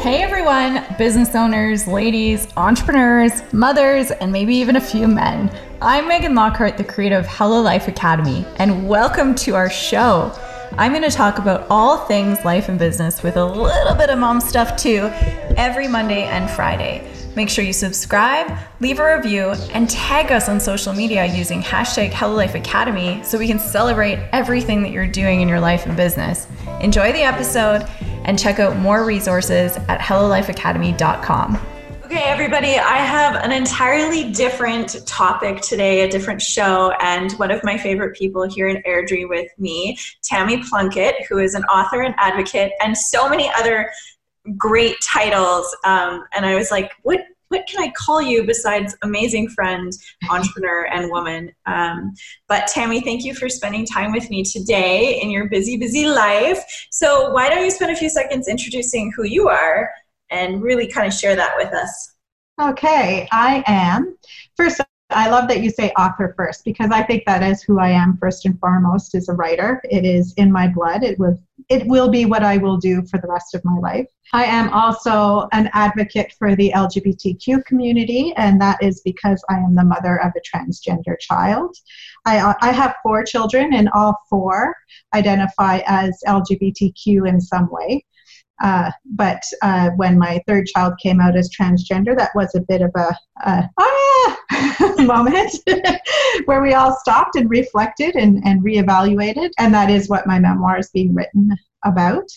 Hey everyone, business owners, ladies, entrepreneurs, mothers, and maybe even a few men. I'm Megan Lockhart, the creator of Hello Life Academy, and welcome to our show. I'm going to talk about all things life and business with a little bit of mom stuff too every Monday and Friday. Make sure you subscribe, leave a review, and tag us on social media using hashtag Hello Life Academy so we can celebrate everything that you're doing in your life and business. Enjoy the episode and check out more resources at hellolifeacademy.com. Okay, everybody, I have an entirely different topic today, a different show, and one of my favorite people here in Airdrie with me, Tammy Plunkett, who is an author and advocate, and so many other great titles. Um, and I was like, what what can I call you besides amazing friend, entrepreneur, and woman? Um, but Tammy, thank you for spending time with me today in your busy, busy life. So, why don't you spend a few seconds introducing who you are and really kind of share that with us? Okay, I am. First, I love that you say author first because I think that is who I am first and foremost as a writer. It is in my blood. It will it will be what I will do for the rest of my life. I am also an advocate for the LGBTQ community, and that is because I am the mother of a transgender child. I, uh, I have four children, and all four identify as LGBTQ in some way. Uh, but uh, when my third child came out as transgender, that was a bit of a, a ah! moment where we all stopped and reflected and, and reevaluated. And that is what my memoir is being written about.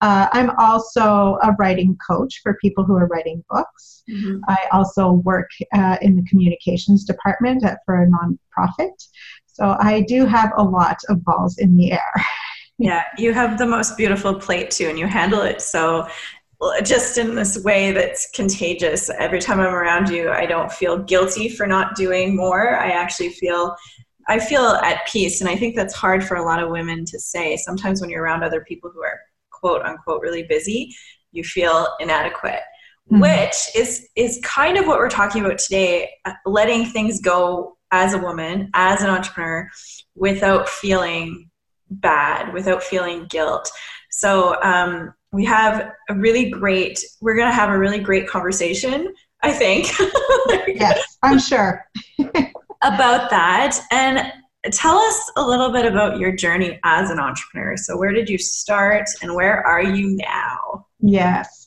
Uh, I'm also a writing coach for people who are writing books. Mm-hmm. I also work uh, in the communications department at, for a nonprofit. So I do have a lot of balls in the air. yeah, you have the most beautiful plate too, and you handle it so just in this way that's contagious. Every time I'm around you, I don't feel guilty for not doing more. I actually feel I feel at peace, and I think that's hard for a lot of women to say. Sometimes when you're around other people who are quote unquote really busy, you feel inadequate. Mm-hmm. Which is is kind of what we're talking about today, uh, letting things go as a woman, as an entrepreneur, without feeling bad, without feeling guilt. So um, we have a really great. We're going to have a really great conversation. I think. yes, I'm sure. about that. And tell us a little bit about your journey as an entrepreneur. So, where did you start and where are you now? Yes.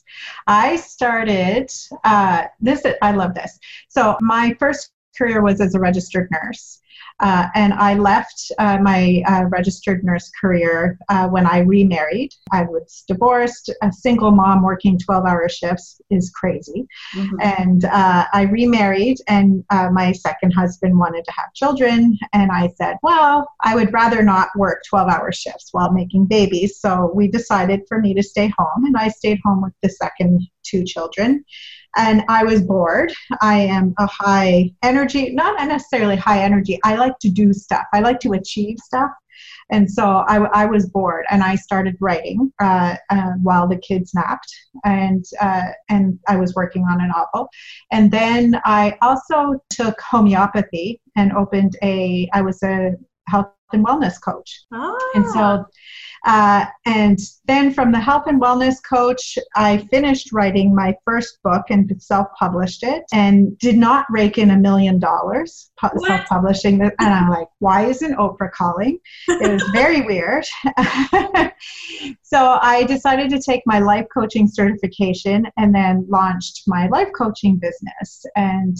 I started uh, this. I love this. So my first career was as a registered nurse. Uh, and I left uh, my uh, registered nurse career uh, when I remarried. I was divorced. A single mom working 12 hour shifts is crazy. Mm-hmm. And uh, I remarried, and uh, my second husband wanted to have children. And I said, well, I would rather not work 12 hour shifts while making babies. So we decided for me to stay home, and I stayed home with the second two children and I was bored. I am a high energy, not necessarily high energy. I like to do stuff. I like to achieve stuff. And so I, I was bored, and I started writing uh, uh, while the kids napped, and uh, and I was working on a novel. And then I also took homeopathy and opened a. I was a health and wellness coach, ah. and so uh, and then from the health and wellness coach, I finished writing my first book and self published it and did not rake in a million dollars self publishing. And I'm like, why isn't Oprah calling? It was very weird. so I decided to take my life coaching certification and then launched my life coaching business. And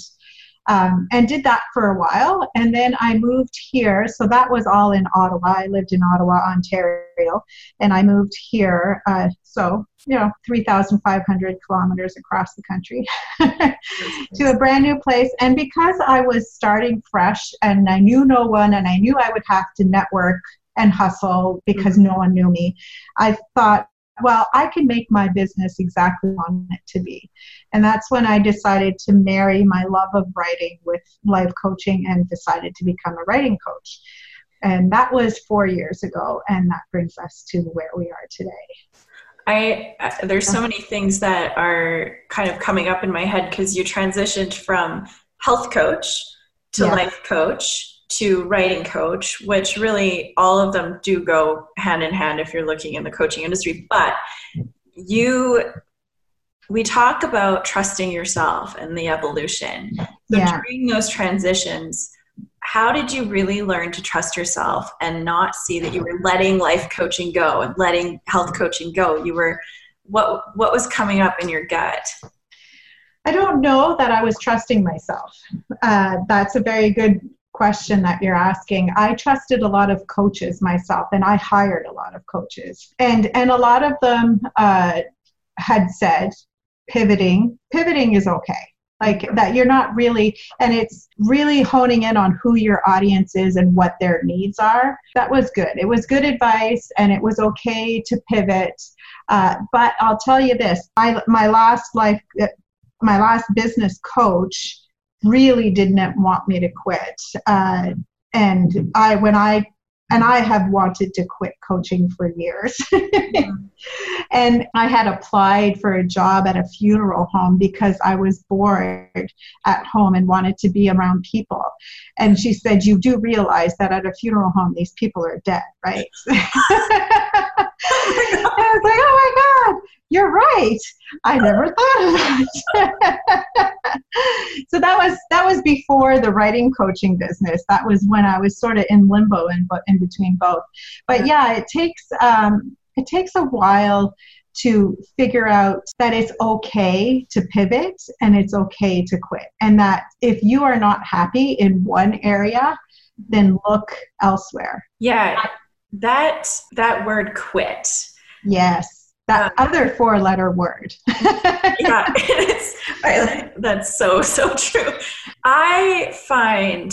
um, and did that for a while. And then I moved here. So that was all in Ottawa. I lived in Ottawa, Ontario, and I moved here. Uh, so, you know, 3,500 kilometers across the country to a brand new place. And because I was starting fresh and I knew no one and I knew I would have to network and hustle because mm-hmm. no one knew me, I thought, well, I can make my business exactly what I want it to be. And that's when I decided to marry my love of writing with life coaching and decided to become a writing coach. And that was four years ago, and that brings us to where we are today. I there's so many things that are kind of coming up in my head because you transitioned from health coach to yeah. life coach to writing coach, which really all of them do go hand in hand if you're looking in the coaching industry. But you we talk about trusting yourself and the evolution. So Yeah. during those transitions, how did you really learn to trust yourself and not see that you were letting life coaching go and letting health coaching go? You were what what was coming up in your gut? I don't know that I was trusting myself. Uh, that's a very good question that you're asking. I trusted a lot of coaches myself, and I hired a lot of coaches, and and a lot of them uh, had said pivoting. Pivoting is okay. Like that, you're not really, and it's really honing in on who your audience is and what their needs are. That was good. It was good advice, and it was okay to pivot. Uh, but I'll tell you this: I, my last life my last business coach really didn't want me to quit. Uh, and i when i and i have wanted to quit coaching for years. And i had applied for a job at a funeral home because i was bored at home and wanted to be around people. And she said you do realize that at a funeral home these people are dead right? I was like, oh my God, you're right. I never thought of that. so that was that was before the writing coaching business. That was when I was sort of in limbo and in between both. But yeah, it takes um, it takes a while to figure out that it's okay to pivot and it's okay to quit and that if you are not happy in one area then look elsewhere Yeah, that that word quit. Yes, that other four letter word. yeah, I, that's so so true. I find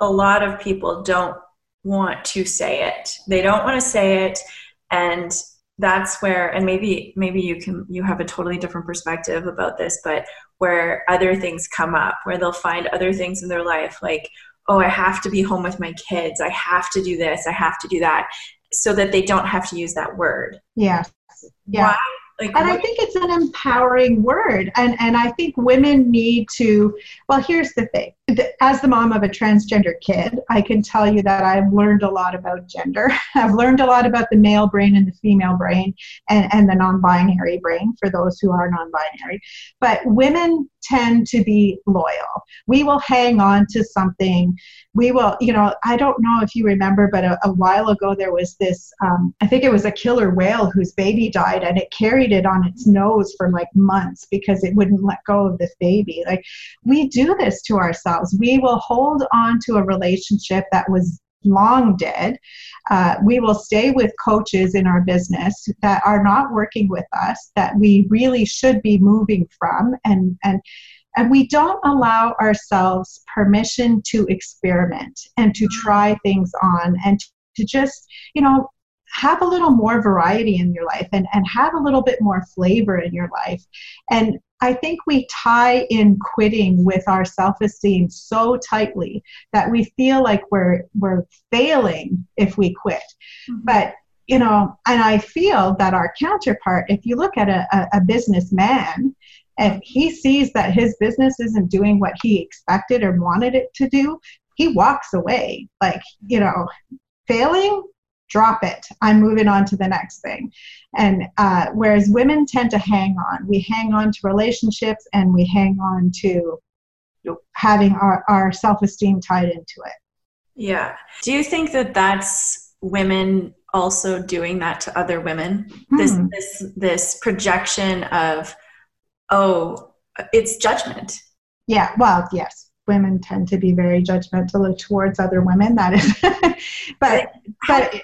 a lot of people don't want to say it. They don't want to say it, and that's where. And maybe maybe you can you have a totally different perspective about this, but where other things come up, where they'll find other things in their life, like oh, I have to be home with my kids. I have to do this. I have to do that, so that they don't have to use that word. yes. Yeah. Why? Like, And I think it's an empowering word. And, and I think women need to, well, here's the thing. As the mom of a transgender kid, I can tell you that I've learned a lot about gender. I've learned a lot about the male brain and the female brain and, and the non binary brain for those who are non binary. But women tend to be loyal. We will hang on to something. We will, you know, I don't know if you remember, but a, a while ago there was this, um, I think it was a killer whale whose baby died and it carried it on its nose for like months because it wouldn't let go of this baby. Like, we do this to ourselves. We will hold on to a relationship that was long dead. Uh, we will stay with coaches in our business that are not working with us, that we really should be moving from, and and and we don't allow ourselves permission to experiment and to try things on and to just you know have a little more variety in your life and, and have a little bit more flavor in your life. And I think we tie in quitting with our self-esteem so tightly that we feel like we're we're failing if we quit. Mm-hmm. But you know, and I feel that our counterpart, if you look at a, a, a businessman, and he sees that his business isn't doing what he expected or wanted it to do, he walks away. Like, you know, failing, drop it. I'm moving on to the next thing. And uh, whereas women tend to hang on, we hang on to relationships and we hang on to having our, our self esteem tied into it. Yeah. Do you think that that's women also doing that to other women? This Hmm. this this projection of oh, it's judgment. Yeah, well, yes, women tend to be very judgmental towards other women. That is, but but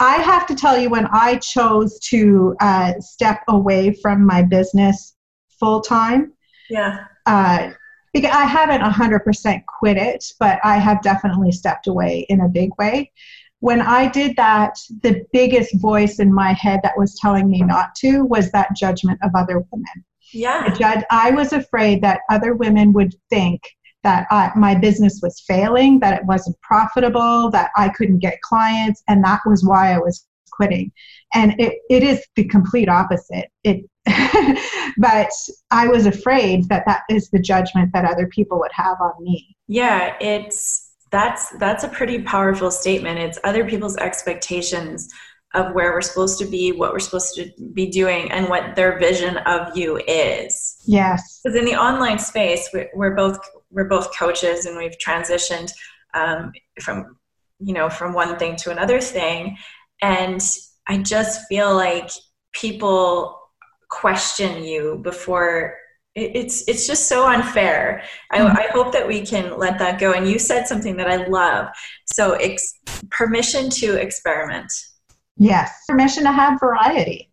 I have to tell you, when I chose to uh, step away from my business full time, Yeah. uh, because I haven't 100% quit it, but I have definitely stepped away in a big way. When I did that, the biggest voice in my head that was telling me not to was that judgment of other women. Yeah. I was afraid that other women would think that I, my business was failing, that it wasn't profitable, that I couldn't get clients, and that was why I was quitting. And it, it is the complete opposite. It, but I was afraid that that is the judgment that other people would have on me. Yeah, it's that's that's a pretty powerful statement. It's other people's expectations of where we're supposed to be, what we're supposed to be doing, and what their vision of you is. Yes. Because in the online space, we're both we're both coaches, and we've transitioned um, from you know from one thing to another thing, and I just feel like people question you before it's it's just so unfair. I, mm-hmm. I, hope that we can let that go. And you said something that I love. So ex- permission to experiment. Yes, permission to have variety.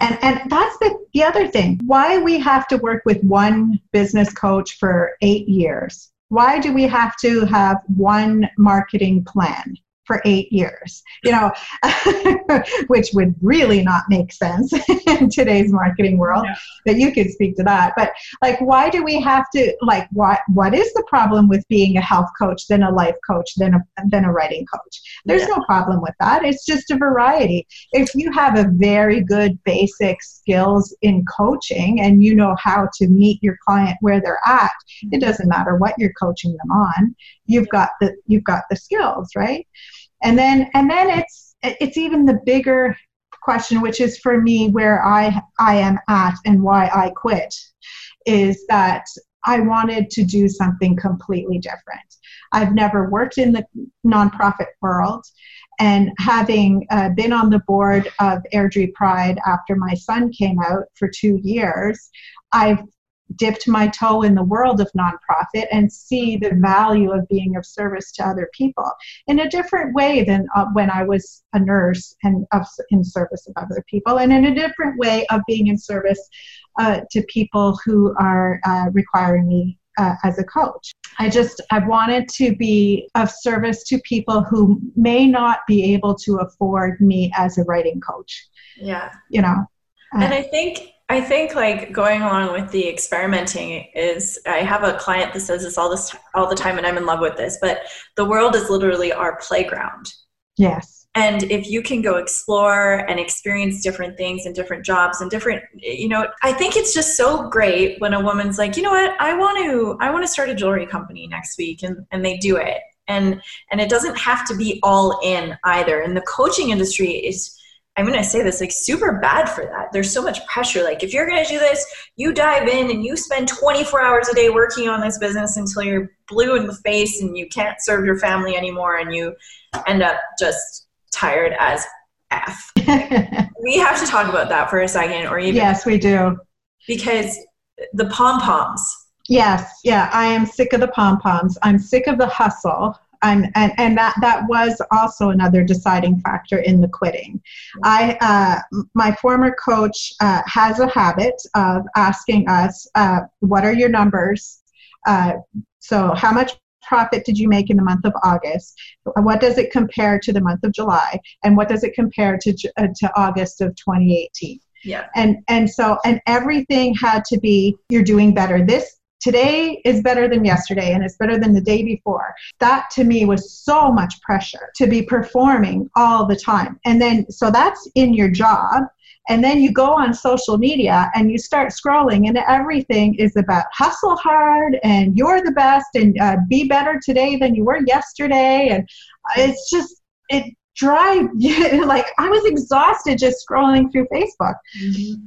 And and that's the, the other thing. Why we have to work with one business coach for eight years. Why do we have to have one marketing plan? For eight years, you know, which would really not make sense in today's marketing world. Yeah. But you could speak to that. But like, why do we have to like what what is the problem with being a health coach, then a life coach, then a then a writing coach? There's yeah. no problem with that. It's just a variety. If you have a very good basic skills in coaching and you know how to meet your client where they're at, it doesn't matter what you're coaching them on. You've got the you've got the skills, right? And then and then it's it's even the bigger question which is for me where i i am at and why i quit is that i wanted to do something completely different. I've never worked in the nonprofit world and having uh, been on the board of airdrie pride after my son came out for two years i've dipped my toe in the world of nonprofit and see the value of being of service to other people in a different way than uh, when I was a nurse and of, in service of other people, and in a different way of being in service uh, to people who are uh, requiring me uh, as a coach. I just I wanted to be of service to people who may not be able to afford me as a writing coach. Yeah, you know. and I think I think like going along with the experimenting is I have a client that says this all this all the time and I'm in love with this, but the world is literally our playground. Yes. And if you can go explore and experience different things and different jobs and different you know, I think it's just so great when a woman's like, "You know what? I want to I want to start a jewelry company next week." And and they do it. And and it doesn't have to be all in either. And the coaching industry is I'm going to say this like super bad for that. There's so much pressure. Like, if you're going to do this, you dive in and you spend 24 hours a day working on this business until you're blue in the face and you can't serve your family anymore and you end up just tired as F. we have to talk about that for a second, or even. Yes, we do. Because the pom poms. Yes, yeah, I am sick of the pom poms. I'm sick of the hustle. I'm, and, and that, that was also another deciding factor in the quitting. I, uh, my former coach uh, has a habit of asking us, uh, what are your numbers? Uh, so how much profit did you make in the month of August? What does it compare to the month of July? And what does it compare to, uh, to August of 2018? Yeah. And and so and everything had to be you're doing better this today is better than yesterday and it's better than the day before. That to me was so much pressure to be performing all the time. And then, so that's in your job. And then you go on social media and you start scrolling, and everything is about hustle hard and you're the best and uh, be better today than you were yesterday. And it's just, it drives you like I was exhausted just scrolling through Facebook. Mm-hmm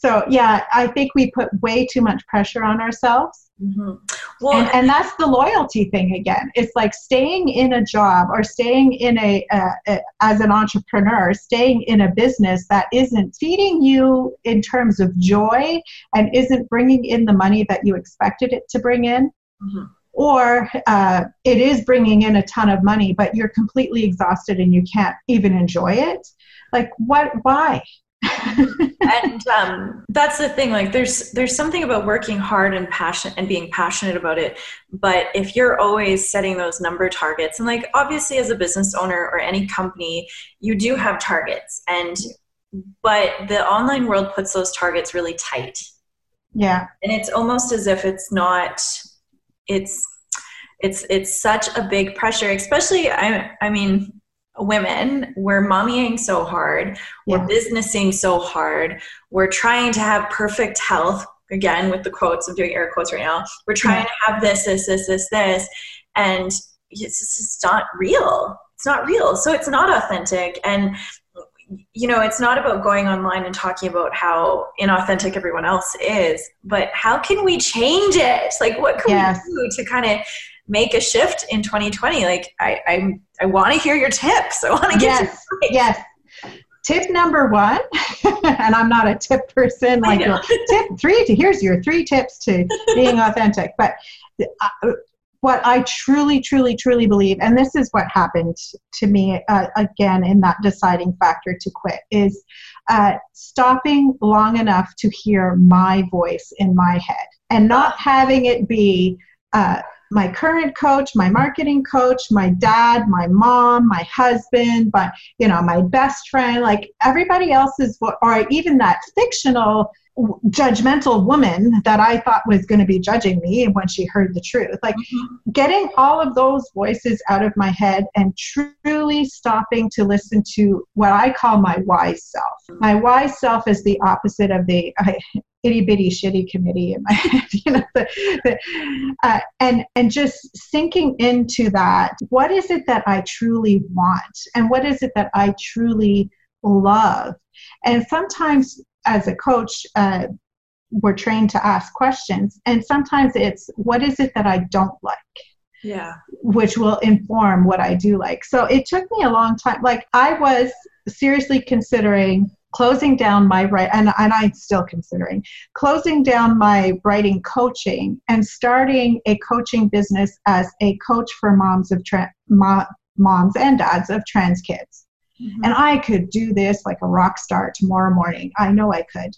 so yeah i think we put way too much pressure on ourselves. Mm-hmm. well, and, and, that's the loyalty thing again. It's like staying in a job or staying in a, a, as an entrepreneur staying in a business that isn't feeding you in terms of joy and isn't bringing in the money that you expected it to bring in. Mm-hmm. or uh, it is bringing in a ton of money but you're completely exhausted and you can't even enjoy it. Like what why and um, that's the thing like there's there's something about working hard and passion and being passionate about it but if you're always setting those number targets and like obviously as a business owner or any company you do have targets and but the online world puts those targets really tight. Yeah. And it's almost as if it's not it's it's it's such a big pressure especially i i mean women, we're mommying so hard, we're businessing so hard, we're trying to have perfect health. Again, with the quotes, I'm doing air quotes right now. We're trying to have this, this, this, this, this, and it's just not real. It's not real. So it's not authentic. And you know, it's not about going online and talking about how inauthentic everyone else is, but how can we change it? Like, what can yes. we do to kind of make a shift in 2020? Like, I I, I want to hear your tips. I want to get yes, yes. Tip number one, and I'm not a tip person. Like, tip three. To, here's your three tips to being authentic. But uh, what I truly, truly, truly believe, and this is what happened to me uh, again in that deciding factor to quit, is uh, stopping long enough to hear my voice in my head and not having it be uh, my current coach, my marketing coach, my dad, my mom, my husband, but you know, my best friend, like everybody else's, or even that fictional judgmental woman that I thought was going to be judging me when she heard the truth. Like mm-hmm. getting all of those voices out of my head and truly stopping to listen to what I call my wise self. My wise self is the opposite of the uh, itty bitty shitty committee in my head, you know, the, the, uh, and and just sinking into that. What is it that I truly want, and what is it that I truly love? And sometimes as a coach, uh, we're trained to ask questions, and sometimes it's what is it that I don't like? Yeah. Which will inform what I do like. So it took me a long time. Like I was seriously considering closing down my right and, and i'm still considering closing down my writing coaching and starting a coaching business as a coach for moms of tra- mo- moms and dads of trans kids Mm-hmm. And I could do this like a rock star tomorrow morning. I know I could.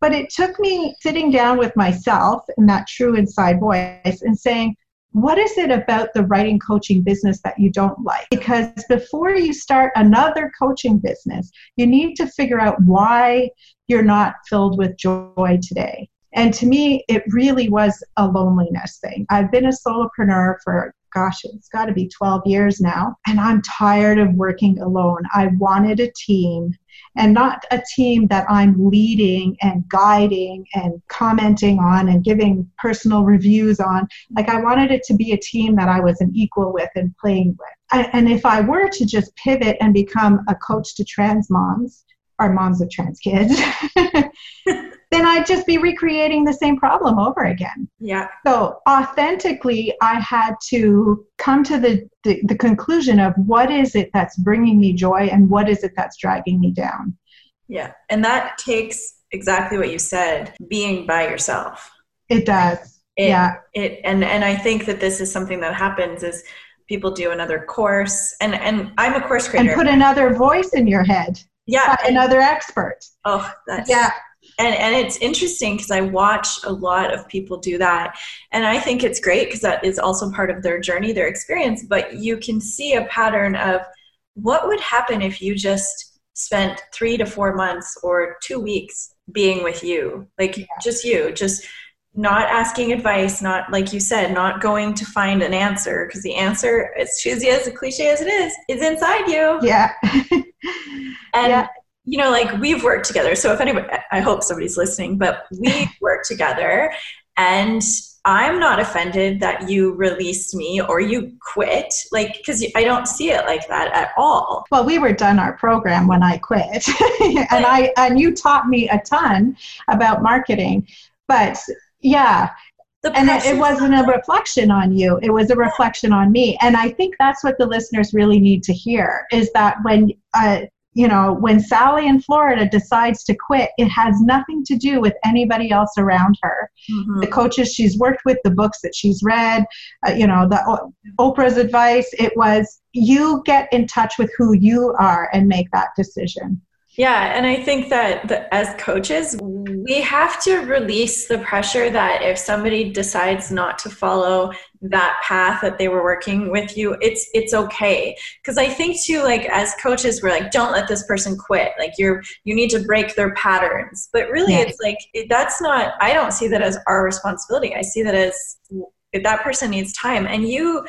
But it took me sitting down with myself and that true inside voice and saying, what is it about the writing coaching business that you don't like? Because before you start another coaching business, you need to figure out why you're not filled with joy today. And to me, it really was a loneliness thing. I've been a solopreneur for gosh, it's got to be 12 years now. And I'm tired of working alone. I wanted a team and not a team that I'm leading and guiding and commenting on and giving personal reviews on. Like, I wanted it to be a team that I was an equal with and playing with. And if I were to just pivot and become a coach to trans moms, or moms of trans kids, then I'd just be recreating the same problem over again. Yeah. So authentically, I had to come to the, the, the conclusion of what is it that's bringing me joy and what is it that's dragging me down. Yeah. And that takes exactly what you said being by yourself. It does. It, yeah. It and and I think that this is something that happens is people do another course and and I'm a course creator and put another voice in your head. Yeah, another expert. Oh, that's yeah and and it's interesting because I watch a lot of people do that, and I think it's great because that is also part of their journey, their experience. But you can see a pattern of what would happen if you just spent three to four months or two weeks being with you, like yeah. just you, just not asking advice, not like you said, not going to find an answer because the answer, as cheesy as a cliche as it is, is inside you. Yeah. and yeah you know, like we've worked together. So if anybody, I hope somebody's listening, but we've worked together and I'm not offended that you released me or you quit, like, because I don't see it like that at all. Well, we were done our program when I quit, and I and you taught me a ton about marketing, but yeah, and it wasn't a reflection on you. It was a reflection on me. And i think that's what the listeners really need to hear is that when uh, you know, when Sally in Florida decides to quit, it has nothing to do with anybody else around her. Mm-hmm. The coaches she's worked with, the books that she's read, uh, you know, the Oprah's advice. It was you get in touch with who you are and make that decision. Yeah, and I think that the, as coaches, we have to release the pressure that if somebody decides not to follow that path that they were working with you, it's it's okay. Because I think too, like as coaches, we're like, don't let this person quit. Like you're you need to break their patterns. But really, yeah. it's like that's not. I don't see that as our responsibility. I see that as if that person needs time, and you.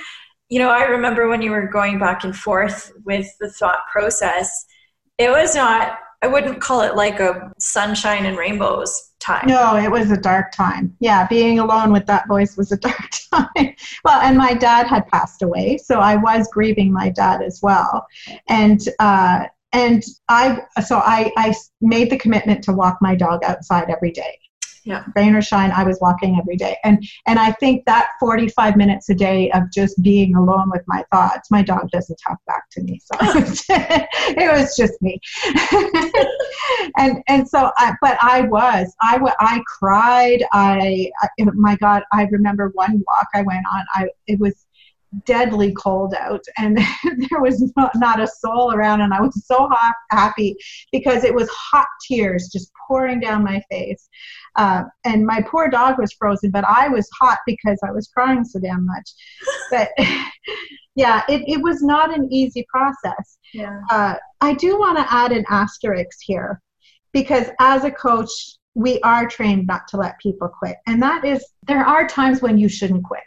You know, I remember when you were going back and forth with the thought process it was not I wouldn't call it like a sunshine and rainbows time. No, it was a dark time. Yeah, being alone with that voice was a dark time. well, and my dad had passed away, so I was grieving my dad as well. And uh, and I so I I made the commitment to walk my dog outside every day. Yeah. Rain or shine, I was walking every day. And and I think that 45 minutes a day of just being alone with my thoughts, my dog doesn't talk back to me. So oh. it was just me. and and so I, but I was I I cried. I, I my God, I remember one walk I went on. I it was deadly cold out and there was not, not, a soul around and i was so hot, happy because it was hot tears just pouring down my face. Uh, and my poor dog was frozen but i was hot because i was crying so damn much. But yeah it, it was not an easy process. Yeah. Uh, i do want to add an asterisk here because as a coach we are trained not to let people quit and that is there are times when you shouldn't quit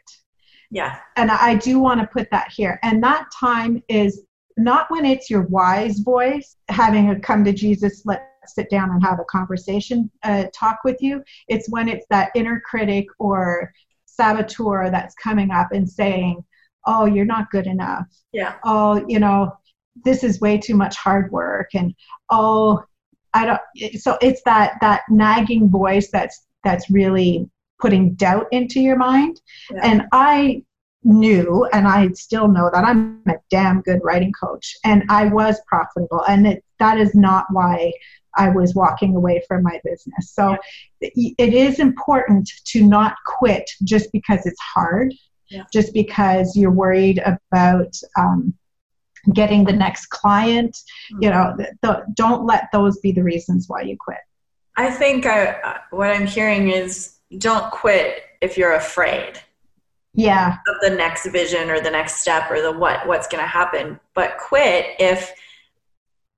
yeah. And I do want to put that here. And that time is not when it's your wise voice having a come to Jesus, let's sit down and have a conversation, uh, talk with you. It's when it's that inner critic or saboteur that's coming up and saying, oh, you're not good enough. Yeah. Oh, you know, this is way too much hard work. And oh, I don't. So it's that that nagging voice that's that's really putting doubt into your mind. Yeah. And I knew, and I still know that I'm a damn good writing coach, and I was profitable. And it, that is not why I was walking away from my business. So yeah. it is important to not quit just because it's hard, yeah. just because you're worried about. Um, getting the next client mm-hmm. you know don't let those be the reasons why you quit i think I, what i'm hearing is don't quit if you're afraid yeah. of the next vision or the next step or the what what's going to happen. But quit if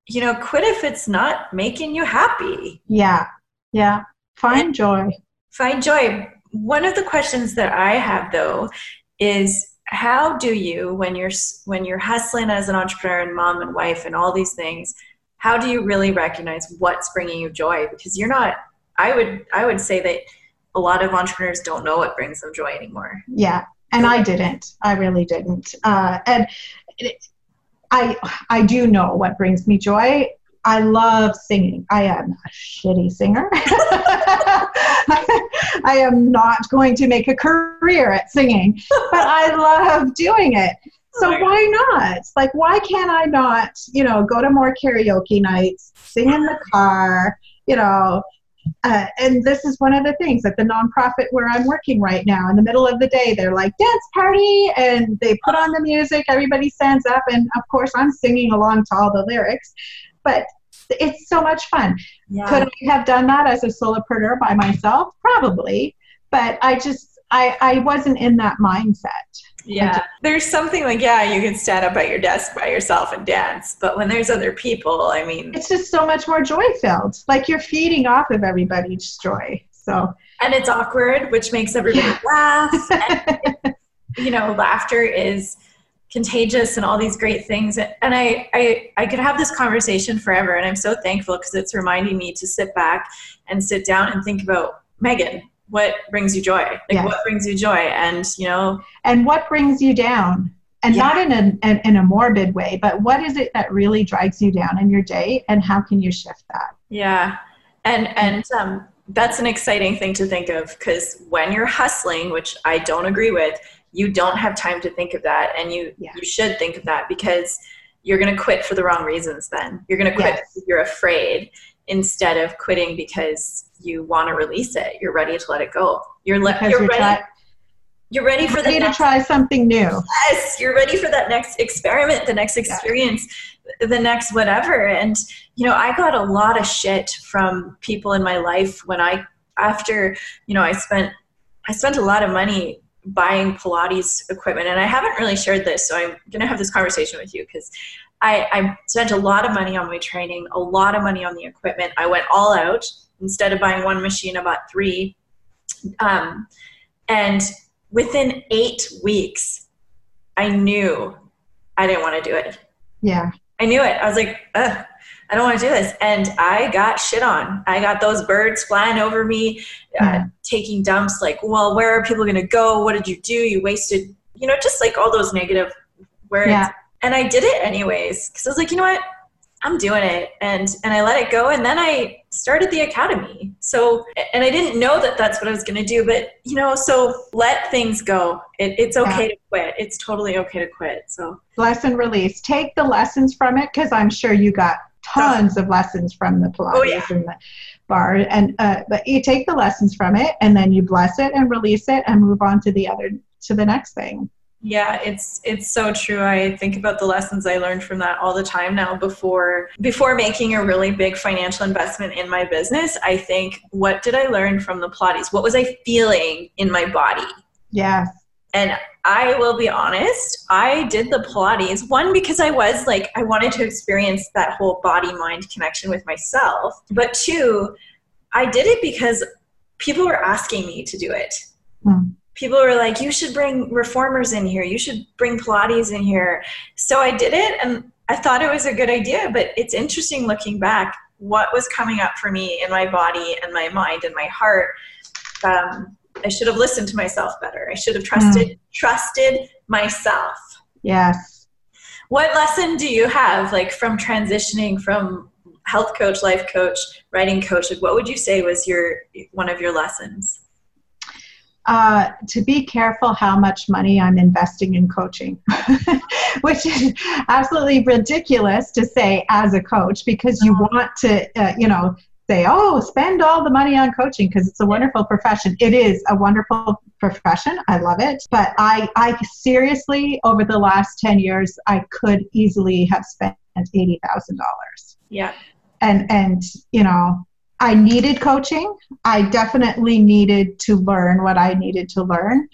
you know quit if it's not making you happy. Yeah. Yeah. Find and joy. find joy. One of the questions that i have though is how do you when you're when you're hustling as an entrepreneur and mom and wife and all these things how do you really recognize what's bringing you joy? Because you're not i would i would say that a lot of entrepreneurs don't know what brings them joy anymore. Yeah, and I didn't. I really didn't. Uh, and it, I I do know what brings me joy. I love singing. I am a shitty singer. I am not going to make a career at singing, but I love doing it. So oh why not? Like, why can't I not, you know, go to more karaoke nights, sing in the car, you know, uh, and this is one of the things at the nonprofit where I'm working right now. In the middle of the day, they're like dance party, and they put on the music. Everybody stands up, and of course, I'm singing along to all the lyrics. But it's so much fun. Yeah. Could I have done that as a solopreneur by myself? Probably, but I just I I wasn't in that mindset. Yeah. There's something like, yeah, you can stand up at your desk by yourself and dance. But when there's other people, I mean. It's just so much more joy filled. Like you're feeding off of everybody's joy. So. And it's awkward, which makes everybody yeah. laugh. And, you know, laughter is contagious and all these great things. And I, I, I could have this conversation forever. And I'm so thankful because it's reminding me to sit back and sit down and think about Megan what brings you joy like yes. what brings you joy and you know and what brings you down and yeah. not in a in, in, a morbid way but what is it that really drags you down in your day and how can you shift that yeah and and um, that's an exciting thing to think of because when you're hustling which i don't agree with you don't have time to think of that and you yeah. you should think of that because you're going to quit for the wrong reasons then you're going to quit yes. you're afraid instead of quitting because you want to release it. You're ready to let it go. You're, le- you're, you're ready. Try- you're ready for ready the next, to try something new. Yes, you're ready for that next experiment, the next experience, yeah. the next whatever. And you know, I got a lot of shit from people in my life when I after you know I spent I spent a lot of money buying Pilates equipment, and I haven't really shared this, so I'm gonna have this conversation with you because I, I spent a lot of money on my training, a lot of money on the equipment. I went all out. Instead of buying one machine, I bought three. Um, and within eight weeks, I knew I didn't want to do it. Yeah. I knew it. I was like, Ugh, I don't want to do this. And I got shit on. I got those birds flying over me, uh, taking dumps like, well, where are people going to go? What did you do? You wasted, you know, just like all those negative words. Yeah. And I did it anyways because I was like, you know what? I'm doing it. And, and I let it go. And then I started the academy. So, and I didn't know that that's what I was going to do, but you know, so let things go. It, it's okay yeah. to quit. It's totally okay to quit. So lesson release, take the lessons from it. Cause I'm sure you got tons of lessons from the Pilates oh, yeah. and the bar. And, uh, but you take the lessons from it and then you bless it and release it and move on to the other, to the next thing. Yeah, it's it's so true. I think about the lessons I learned from that all the time now before before making a really big financial investment in my business. I think what did I learn from the Pilates? What was I feeling in my body? Yeah. And I will be honest, I did the Pilates one because I was like I wanted to experience that whole body mind connection with myself. But two, I did it because people were asking me to do it. Hmm people were like, you should bring reformers in here. You should bring Pilates in here. So I did it and I thought it was a good idea, but it's interesting looking back what was coming up for me in my body and my mind and my heart. Um, I should have listened to myself better. I should have trusted mm. trusted myself. Yes. What lesson do you have like from transitioning from health coach, life coach, writing coach? Like what would you say was your one of your lessons? Uh, to be careful how much money I'm investing in coaching, which is absolutely ridiculous to say as a coach because you want to, uh, you know, say, oh, spend all the money on coaching because it's a wonderful profession. It is a wonderful profession. I love it. But I, I seriously, over the last 10 years, I could easily have spent $80,000. Yeah. And, and, you know, I needed coaching. I definitely needed to learn what I needed to learn.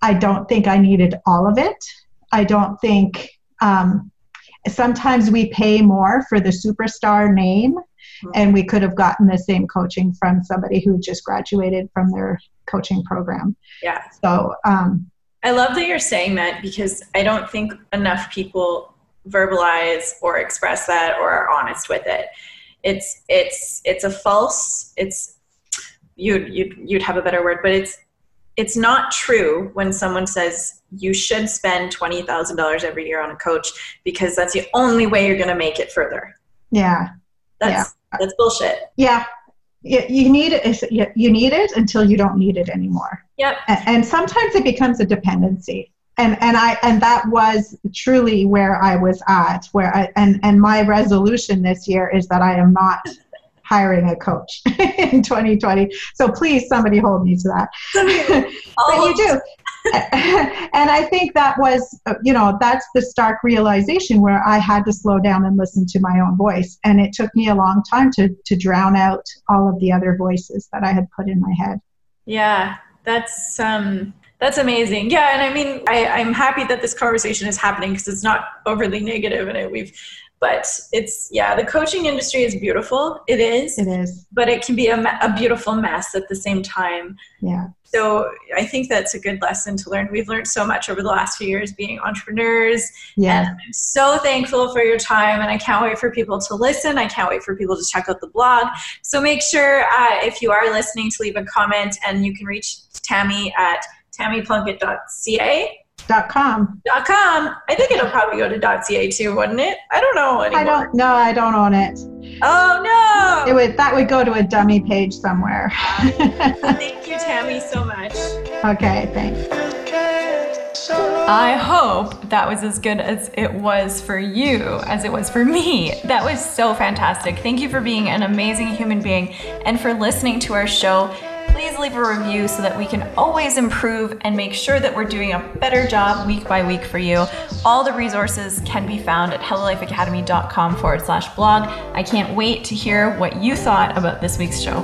I don't think I needed all of it. I don't think um, sometimes we pay more for the superstar name, mm-hmm. and we could have gotten the same coaching from somebody who just graduated from their coaching program. Yeah. So um, I love that you're saying that because I don't think enough people verbalize or express that or are honest with it it's it's it's a false it's you'd you'd you'd have a better word but it's it's not true when someone says you should spend $20,000 every year on a coach because that's the only way you're going to make it further. Yeah. That's yeah. that's bullshit. Yeah. You need it. You need it until you don't need it anymore. Yep. And sometimes it becomes a dependency and and I and that was truly where I was at where I and and my resolution this year is that I am not hiring a coach in 2020 so please somebody hold me to that. But you do. And I think that was you know that's the stark realization where I had to slow down and listen to my own voice. And it took me a long time to to drown out all of the other voices that I had put in my head. Yeah that's um that's amazing. Yeah, and I mean, I, I'm happy that this conversation is happening because it's not overly negative, and it, we've but it's yeah the coaching industry is beautiful. It is it is. but it can be a, a, beautiful mess at the same time. Yeah. So i think that's a good lesson to learn. We've learned so much over the last few years being entrepreneurs. Yeah. I'm so thankful for your time and i can't wait for people to listen. I can't wait for people to check out the blog. So make sure uh, if you are listening to leave a comment and you can reach tammy at tammyplunkett.ca. Dot com. Dot com. I think it'll probably go to dot .ca too, wouldn't it? I don't know anymore. I don't. No, I don't own it. Oh no! It would. That would go to a dummy page somewhere. Thank you, Tammy, so much. Okay. Thanks. I hope that was as good as it was for you as it was for me. That was so fantastic. Thank you for being an amazing human being and for listening to our show please leave a review so that we can always improve and make sure that we're doing a better job week by week for you. All the resources can be found at hellolifeacademy.com forward slash blog. I can't wait to hear what you thought about this week's show.